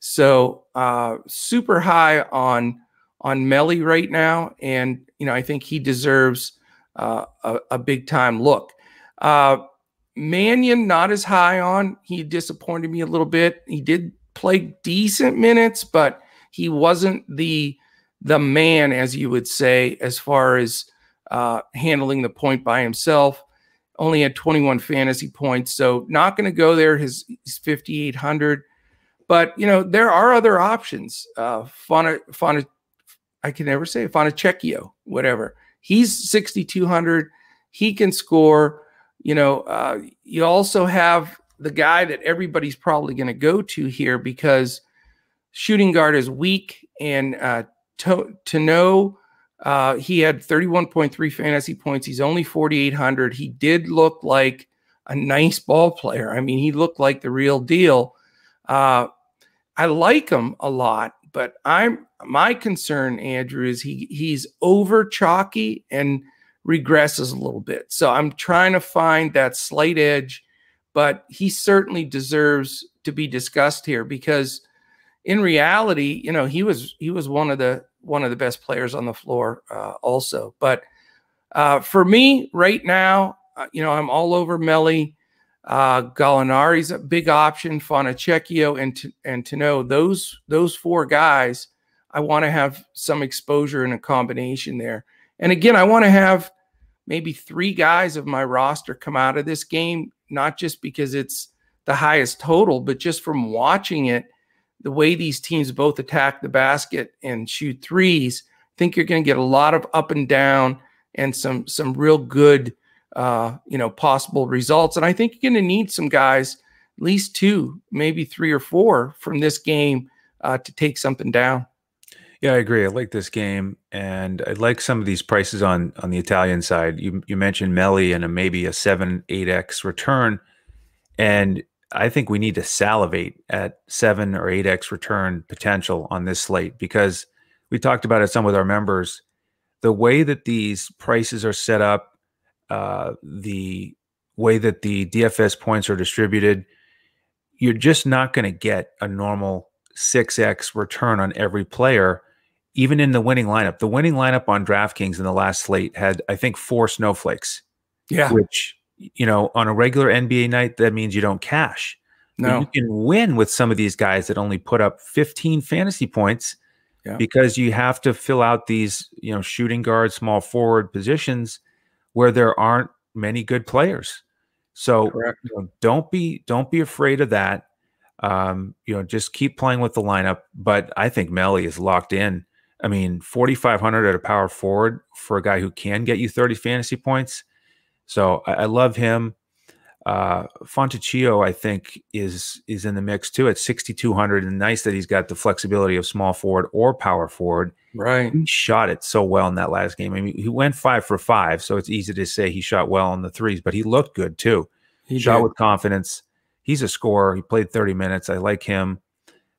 So uh, super high on on Melli right now, and you know I think he deserves uh, a, a, big time look. Uh, Mannion not as high on. He disappointed me a little bit. He did play decent minutes, but he wasn't the the man, as you would say, as far as uh, handling the point by himself. Only had 21 fantasy points, so not going to go there. His, his 5,800, but you know there are other options. Uh, Fana, I can never say Fontecchio, whatever. He's 6,200. He can score. You know, uh, you also have the guy that everybody's probably going to go to here because shooting guard is weak and uh, to, Tonut uh, he had 31.3 fantasy points. He's only 4,800. He did look like a nice ball player. I mean, he looked like the real deal. Uh, I like him a lot, but I'm my concern, Andrew, is he he's over chalky and regresses a little bit. So I'm trying to find that slight edge, but he certainly deserves to be discussed here because in reality, you know, he was he was one of the one of the best players on the floor uh, also. But uh, for me right now, uh, you know, I'm all over Melli. Uh, Gallinari's a big option, Fontecchio and and Tonut those those four guys, I want to have some exposure in a combination there. And again, I want to have maybe three guys of my roster come out of this game, not just because it's the highest total, but just from watching it the way these teams both attack the basket and shoot threes, I think you're going to get a lot of up and down and some some real good uh, you know possible results. And I think you're going to need some guys, at least two, maybe three or four from this game uh, to take something down. Yeah, I agree. I like this game, and I like some of these prices on on the Italian side. You you mentioned Melli and a, maybe a seven eight x return, and I think we need to salivate at seven or eight X return potential on this slate because we talked about it some with our members. The way that these prices are set up, uh, the way that the DFS points are distributed, you're just not going to get a normal 6x return on every player, even in the winning lineup. The winning lineup on DraftKings in the last slate had, I think, four snowflakes. Yeah. Which you know, on a regular NBA night, that means you don't cash. No. But you can win with some of these guys that only put up 15 fantasy points yeah. because you have to fill out these, you know, shooting guard, small forward positions where there aren't many good players. So you know, don't be don't be afraid of that. Um, you know, just keep playing with the lineup. But I think Melli is locked in. I mean, 4,500 at a power forward for a guy who can get you 30 fantasy points so I, I love him. Uh, Fontecchio, I think, is is in the mix too at 6,200, and nice that he's got the flexibility of small forward or power forward. Right, he shot it so well in that last game. I mean, he went five for five, so it's easy to say he shot well on the threes, but he looked good too. He shot did. with confidence. He's a scorer. He played 30 minutes. I like him.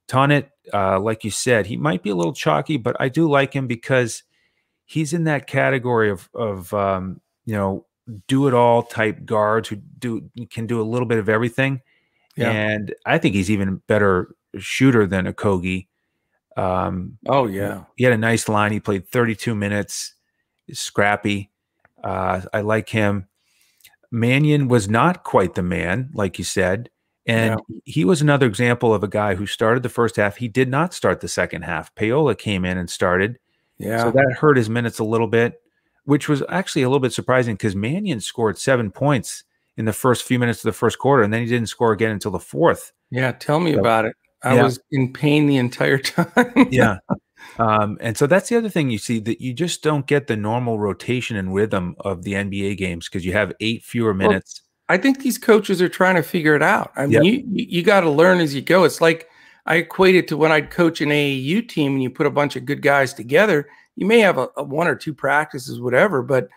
Tonut, uh, like you said, he might be a little chalky, but I do like him because he's in that category of of um, you know do it all type guards who do can do a little bit of everything. Yeah. And I think he's even better shooter than Okogie. Um, oh yeah, he had a nice line. He played 32 minutes. Scrappy. Uh, I like him. Mannion was not quite the man, like you said, and yeah. he was another example of a guy who started the first half. He did not start the second half. Pajola came in and started. Yeah, so that hurt his minutes a little bit which was actually a little bit surprising because Mannion scored seven points in the first few minutes of the first quarter, and then he didn't score again until the fourth. Yeah, tell me so, about it. I yeah. was in pain the entire time. yeah. Um, and so that's the other thing you see that you just don't get the normal rotation and rhythm of the NBA games because you have eight fewer minutes. Well, I think these coaches are trying to figure it out. I mean, yep. you you got to learn as you go. It's like I equate it to when I'd coach an AAU team and you put a bunch of good guys together you may have a, a one or two practices, whatever, but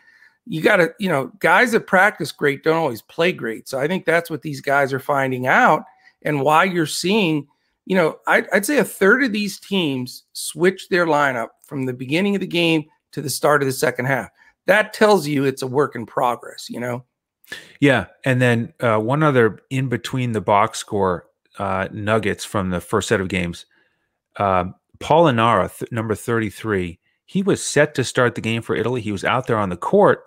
you got to, you know, guys that practice great don't always play great. So I think that's what these guys are finding out and why you're seeing, you know, I'd, I'd say a third of these teams switch their lineup from the beginning of the game to the start of the second half. That tells you it's a work in progress, you know? Yeah. And then uh, one other in between the box score uh, nuggets from the first set of games. Uh, Polonara, th- number 33, he was set to start the game for Italy. He was out there on the court.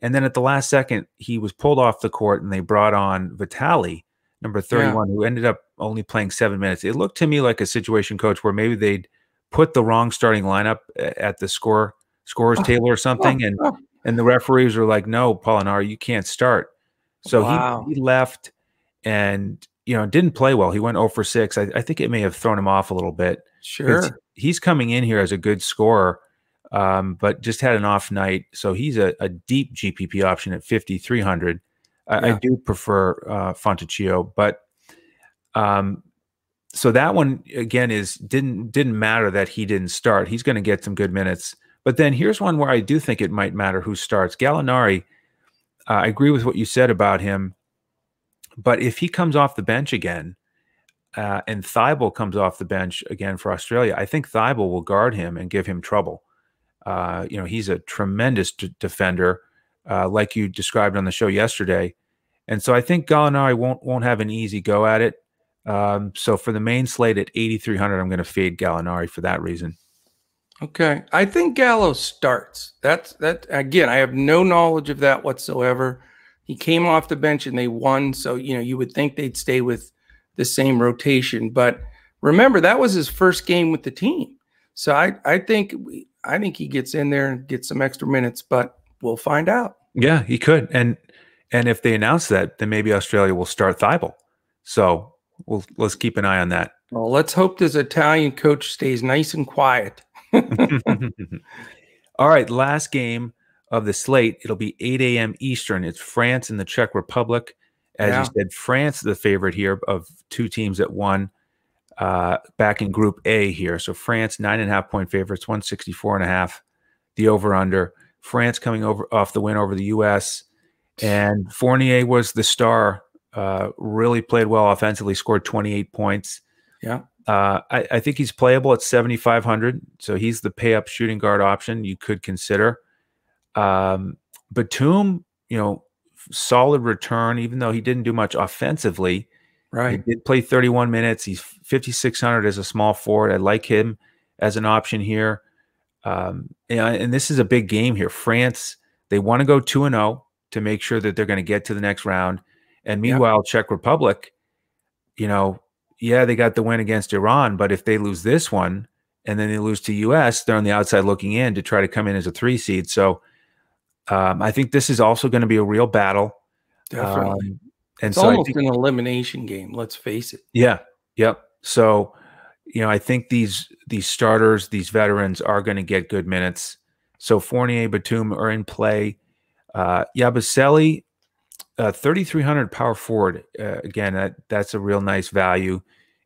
And then at the last second, he was pulled off the court and they brought on Vitali, number 31, yeah. who ended up only playing seven minutes. It looked to me like a situation coach where maybe they'd put the wrong starting lineup uh, at the score scores oh, ah, table or ah, something, oh, and oh. and the referees were like, "No, Polonara, you can't start." So wow. he, he left, and you know didn't play well. He went 0 for six. I, I think it may have thrown him off a little bit. Sure, he's coming in here as a good scorer, um, but just had an off night. So he's a, a deep GPP option at 5,300. I, yeah. I do prefer uh, Fontecchio, but um, so that one again is didn't didn't matter that he didn't start. He's going to get some good minutes. But then here's one where I do think it might matter who starts. Gallinari, uh, I agree with what you said about him, but if he comes off the bench again, uh, and Thybulle comes off the bench again for Australia, I think Thybulle will guard him and give him trouble. Uh, you know, he's a tremendous defender uh, like you described on the show yesterday. And so I think Gallinari won't won't have an easy go at it. Um, so for the main slate at 8,300, I'm going to fade Gallinari for that reason. Okay, I think Gallo starts. That's that again. I have no knowledge of that whatsoever. He came off the bench and they won, so you know you would think they'd stay with the same rotation. But remember, that was his first game with the team, so I I think I think he gets in there and gets some extra minutes. But we'll find out. Yeah, he could. And and if they announce that, then maybe Australia will start Thybulle. So we'll let's keep an eye on that. Well, let's hope this Italian coach stays nice and quiet. All right, last game of the slate. It'll be 8 a.m. Eastern. It's France and the Czech Republic. As yeah. you said, France the favorite here of two teams that won uh, back in Group A here. So France nine and a half point favorites, 164 and a half. The over under. France coming over off the win over the U.S. And Fournier was the star. Uh, really played well offensively. Scored 28 points. Yeah. Uh, I, I, think he's playable at 7,500. So he's the pay up shooting guard option you could consider. Um, Batum, you know, solid return, even though he didn't do much offensively. Right. He did play 31 minutes. He's 5,600 as a small forward. I like him as an option here. Um, and, and this is a big game here. France, they want to go 2 and 0 to make sure that they're going to get to the next round. And meanwhile, yep. Czech Republic, you know, yeah, they got the win against Iran, but if they lose this one and then they lose to US, they're on the outside looking in to try to come in as a three seed. So um, I think this is also going to be a real battle. Definitely. Um, and it's so almost think, an elimination game. Let's face it. Yeah. Yep. So you know, I think these these starters, these veterans, are going to get good minutes. So Fournier, Batum are in play. Uh, Yabusele, uh, 3,300 power forward. Uh, again, that, that's a real nice value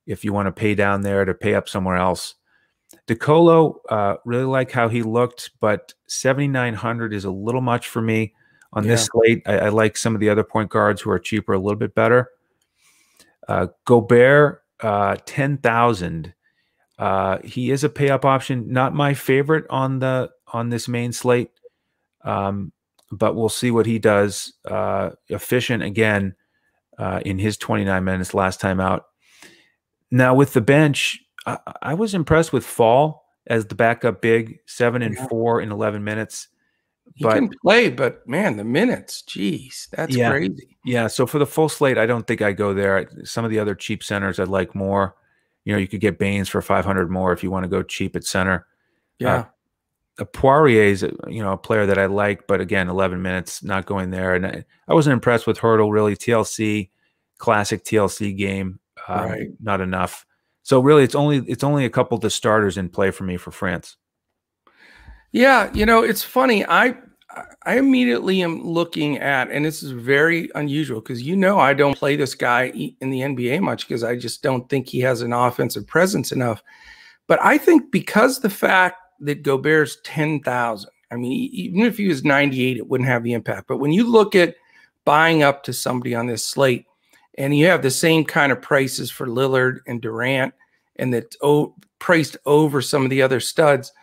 if you want to pay down there to pay up somewhere else. De Colo, uh, really like how he looked, but 7,900 is a little much for me on yeah. this slate. I, I, like some of the other point guards who are cheaper a little bit better. Uh, Gobert, uh, 10,000. Uh, he is a pay up option. Not my favorite on the on this main slate, um, but we'll see what he does. Uh, efficient again uh, in his 29 minutes last time out. Now with the bench, I, I was impressed with Fall as the backup big, seven and four in 11 minutes. He but, can play, but man, the minutes, geez, that's yeah, crazy. Yeah. So for the full slate, I don't think I go there. Some of the other cheap centers I'd like more you know, you could get Baynes for 500 more if you want to go cheap at center. Yeah. Uh, Poirier is, you know, a player that I like, but again, 11 minutes, not going there. And I, I wasn't impressed with Heurtel, really. TLC, classic TLC game, um, right. not enough. So really, it's only it's only a couple of the starters in play for me for France. Yeah, you know, it's funny. I I immediately am looking at, and this is very unusual because you know I don't play this guy in the NBA much because I just don't think he has an offensive presence enough. But I think because the fact that Gobert's 10,000, I mean, even if he was 98, it wouldn't have the impact. But when you look at buying up to somebody on this slate and you have the same kind of prices for Lillard and Durant and that's oh, priced over some of the other studs –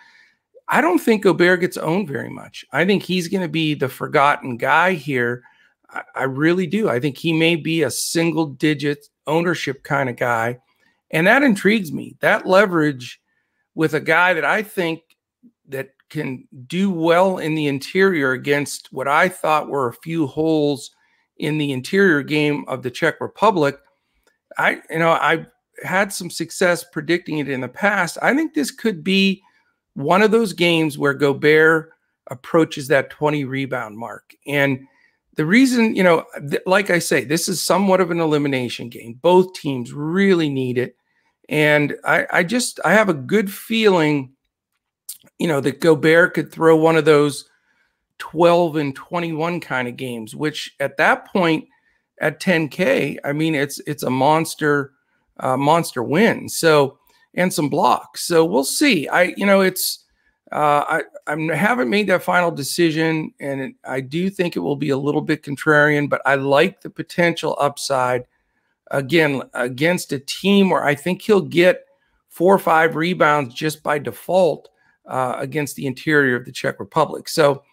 I don't think Gobert gets owned very much. I think he's going to be the forgotten guy here. I, I, really do. I think he may be a single digit ownership kind of guy. And that intrigues me. That leverage with a guy that I think that can do well in the interior against what I thought were a few holes in the interior game of the Czech Republic. I, you know, I've had some success predicting it in the past. I think this could be one of those games where Gobert approaches that 20 rebound mark. And the reason, you know, like I say, this is somewhat of an elimination game. Both teams really need it. And I, I just, I have a good feeling, you know, that Gobert could throw one of those 12 and 21 kind of games, which at that point at 10K, I mean, it's, it's a monster, uh, monster win. So, and some blocks. So we'll see. I, you know, it's, uh, I I haven't made that final decision, and it, I do think it will be a little bit contrarian, but I like the potential upside. Again, against a team where I think he'll get four or five rebounds just by default uh, against the interior of the Czech Republic. So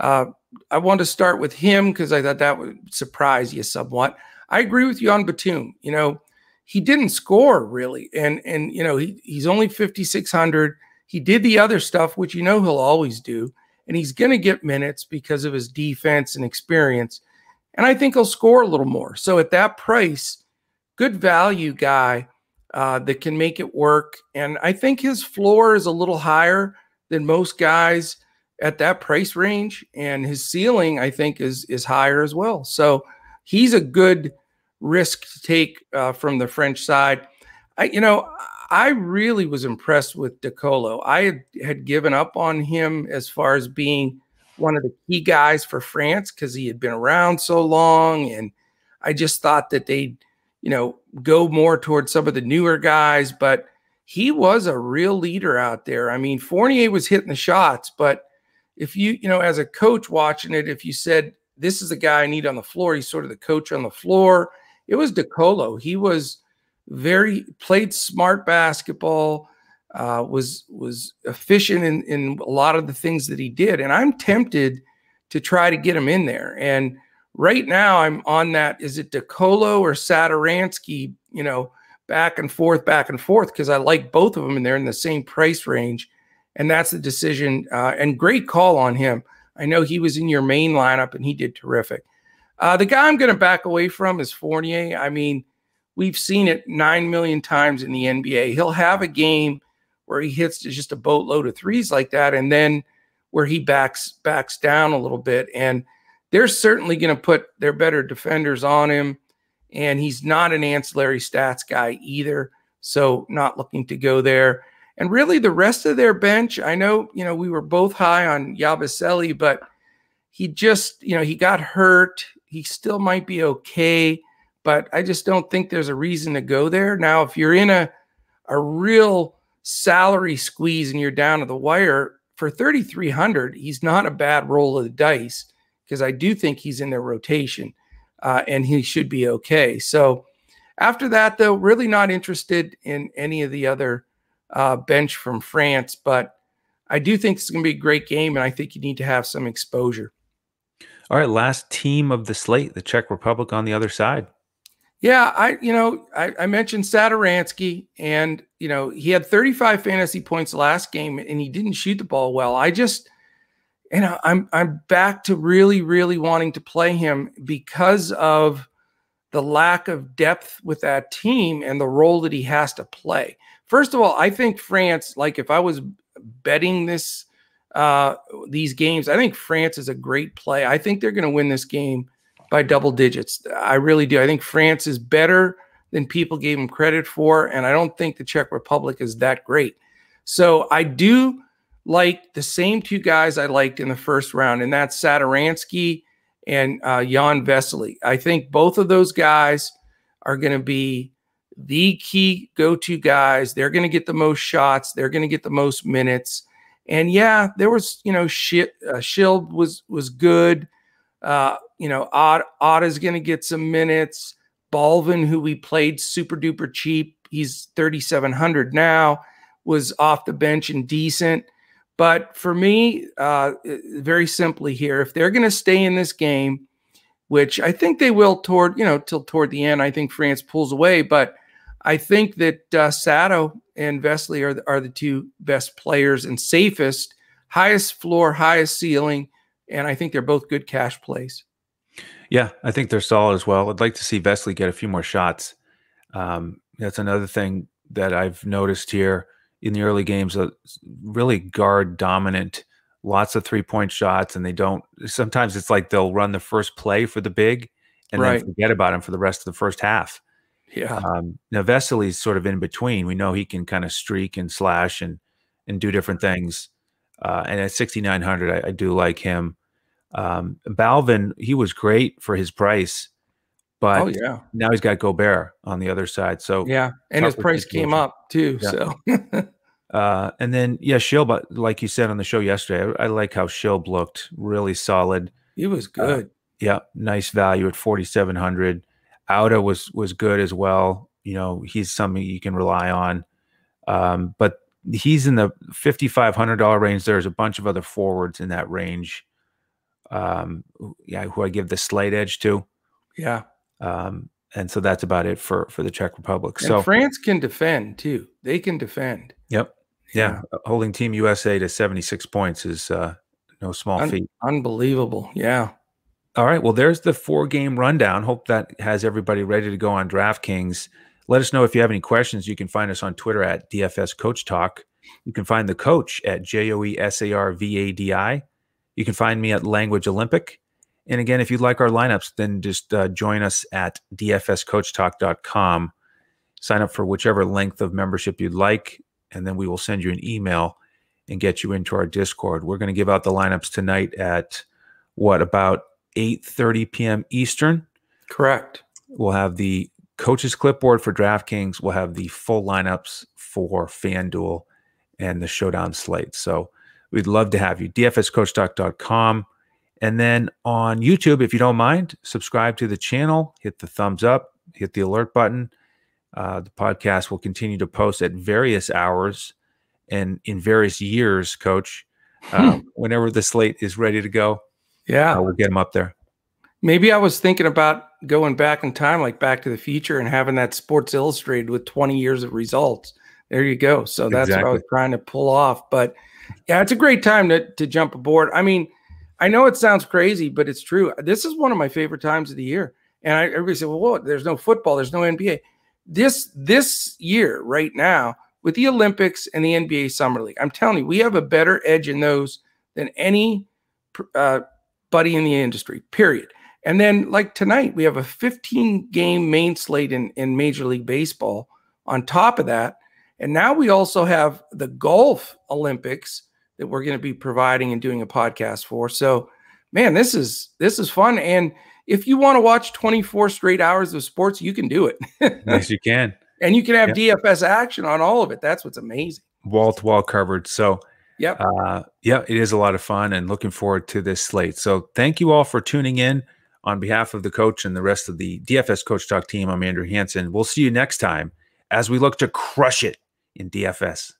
uh, I want to start with him because I thought that would surprise you somewhat. I agree with you on Batum. You know, he didn't score really, and and you know he he's only fifty six hundred. He did the other stuff, which you know he'll always do, and he's going to get minutes because of his defense and experience. And I think he'll score a little more. So at that price, good value guy uh, that can make it work. And I think his floor is a little higher than most guys at that price range, and his ceiling I think is is higher as well. So he's a good risk to take uh, from the French side. I, you know, I really was impressed with De Colo. I had, given up on him as far as being one of the key guys for France because he had been around so long. And I just thought that they'd, you know, go more towards some of the newer guys. But he was a real leader out there. I mean, Fournier was hitting the shots, but if you, you know, as a coach watching it, if you said, this is the guy I need on the floor, he's sort of the coach on the floor. It was De Colo. He was very played smart basketball, uh, was was efficient in in a lot of the things that he did, and I'm tempted to try to get him in there. And right now, I'm on that. Is it De Colo or Satoransky? You know, back and forth, back and forth, because I like both of them, and they're in the same price range. And that's the decision. Uh, and great call on him. I know he was in your main lineup, and he did terrific. Uh, the guy I'm going to back away from is Fournier. I mean We've seen it 9 million times in the NBA. He'll have a game where he hits just a boatload of threes like that and then where he backs backs down a little bit. And they're certainly going to put their better defenders on him. And he's not an ancillary stats guy either. So not looking to go there. And really the rest of their bench i know you know we were both high on Yabusele but he just you know he got hurt he still might be okay but I just don't think there's a reason to go there. Now, if you're in a a real salary squeeze and you're down to the wire for 3300, he's not a bad roll of the dice because I do think he's in their rotation uh, and he should be okay. So after that, though, really not interested in any of the other uh, bench from France, but I do think it's going to be a great game, and I think you need to have some exposure. All right, last team of the slate, the Czech Republic on the other side. Yeah, I you know I, I, mentioned Satoransky, and you know he had 35 fantasy points last game, and he didn't shoot the ball well. I just, you know, I'm I'm back to really really wanting to play him because of the lack of depth with that team and the role that he has to play. First of all, I think France, like if I was betting this uh these games, I think France is a great play. I think they're going to win this game by double digits. I really do. I think France is better than people gave them credit for, and I don't think the Czech Republic is that great. So I do like the same two guys I liked in the first round, and that's Satoransky and uh, Jan Vesely. I think both of those guys are going to be the key go-to guys. They're going to get the most shots. They're going to get the most minutes. And yeah, there was, you know, shit. Uh, Schilb was was good. Uh, you know, Auda is going to get some minutes. Balvin, who we played super duper cheap, he's 3,700 now, was off the bench and decent. But for me, uh, very simply here, if they're going to stay in this game, which I think they will toward, you know, till toward the end, I think France pulls away. But I think that uh, Sato and Vesely are the, are the two best players and safest, highest floor, highest ceiling. And I think they're both good cash plays. Yeah, I think they're solid as well. I'd like to see Vesely get a few more shots. Um, that's another thing that I've noticed here in the early games. Uh, really guard dominant, lots of three point shots, and they don't. Sometimes it's like they'll run the first play for the big, and Right. then forget about him for the rest of the first half. Yeah. Um, now Vesely's sort of in between. We know he can kind of streak and slash and and do different things. Uh, and at 6,900, I, I do like him. Um, Balvin, he was great for his price, but oh yeah. now he's got Gobert on the other side. So Yeah. And his price came up too. Yeah. So Uh, and then yeah, Schilb, but like you said on the show yesterday, I, I like how Schilb looked really solid. he was good. Yeah, nice value at forty seven hundred. Auda was was good as well. You know, he's something you can rely on. Um, but he's in the fifty five hundred dollar range. There's a bunch of other forwards in that range. Um, who- yeah, who I give the slight edge to. yeah. Um, and so that's about it for for the Czech Republic. And So France can defend too. They can defend. yep, yeah, holding Team USA to seventy six points is uh, no small Un- feat. Unbelievable. Yeah. All right. Well, there's the four game rundown. Hope that has everybody ready to go on DraftKings. Let us know if you have any questions. You can find us on Twitter at DFS Coach Talk. You can find the coach at J O E S A R V A D I. You can find me at Language Olympic. And again, if you'd like our lineups, then just uh, join us at dfscoachtalk.com. Sign up for whichever length of membership you'd like, and then we will send you an email and get you into our Discord. We're going to give out the lineups tonight at what about 8:30 p.m. Eastern. Correct. We'll have the coaches clipboard for DraftKings. We'll have the full lineups for FanDuel and the showdown slate. So we'd love to have you. DFSCoachTalk.com. And then on YouTube, if you don't mind, subscribe to the channel, hit the thumbs up, hit the alert button. Uh, the podcast will continue to post at various hours and in various years, coach. Uh, whenever the slate is ready to go, Yeah. uh, we'll get them up there. Maybe I was thinking about going back in time, like Back to the Future, and having that Sports Illustrated with 20 years of results. There you go. So that's what I was trying to pull off. But yeah, it's a great time to, to jump aboard. I mean, I know it sounds crazy, but it's true. This is one of my favorite times of the year. And I, everybody said, well, what? There's no football, there's no NBA. This this year, right now, with the Olympics and the NBA Summer League, I'm telling you, we have a better edge in those than any uh, buddy in the industry, period. And then, like tonight, we have a 15 game main slate in, in Major League Baseball on top of that. And now we also have the Golf Olympics that we're going to be providing and doing a podcast for. So, man, this is this is fun. And if you want to watch 24 straight hours of sports, you can do it. Yes, you can. and you can have DFS action on all of it. That's what's amazing. Wall to wall covered. So, Yep. uh, yeah, it is a lot of fun and looking forward to this slate. So, thank you all for tuning in. On behalf of the coach and the rest of the DFS Coach Talk team, I'm Andrew Hansen. We'll see you next time as we look to crush it in DFS.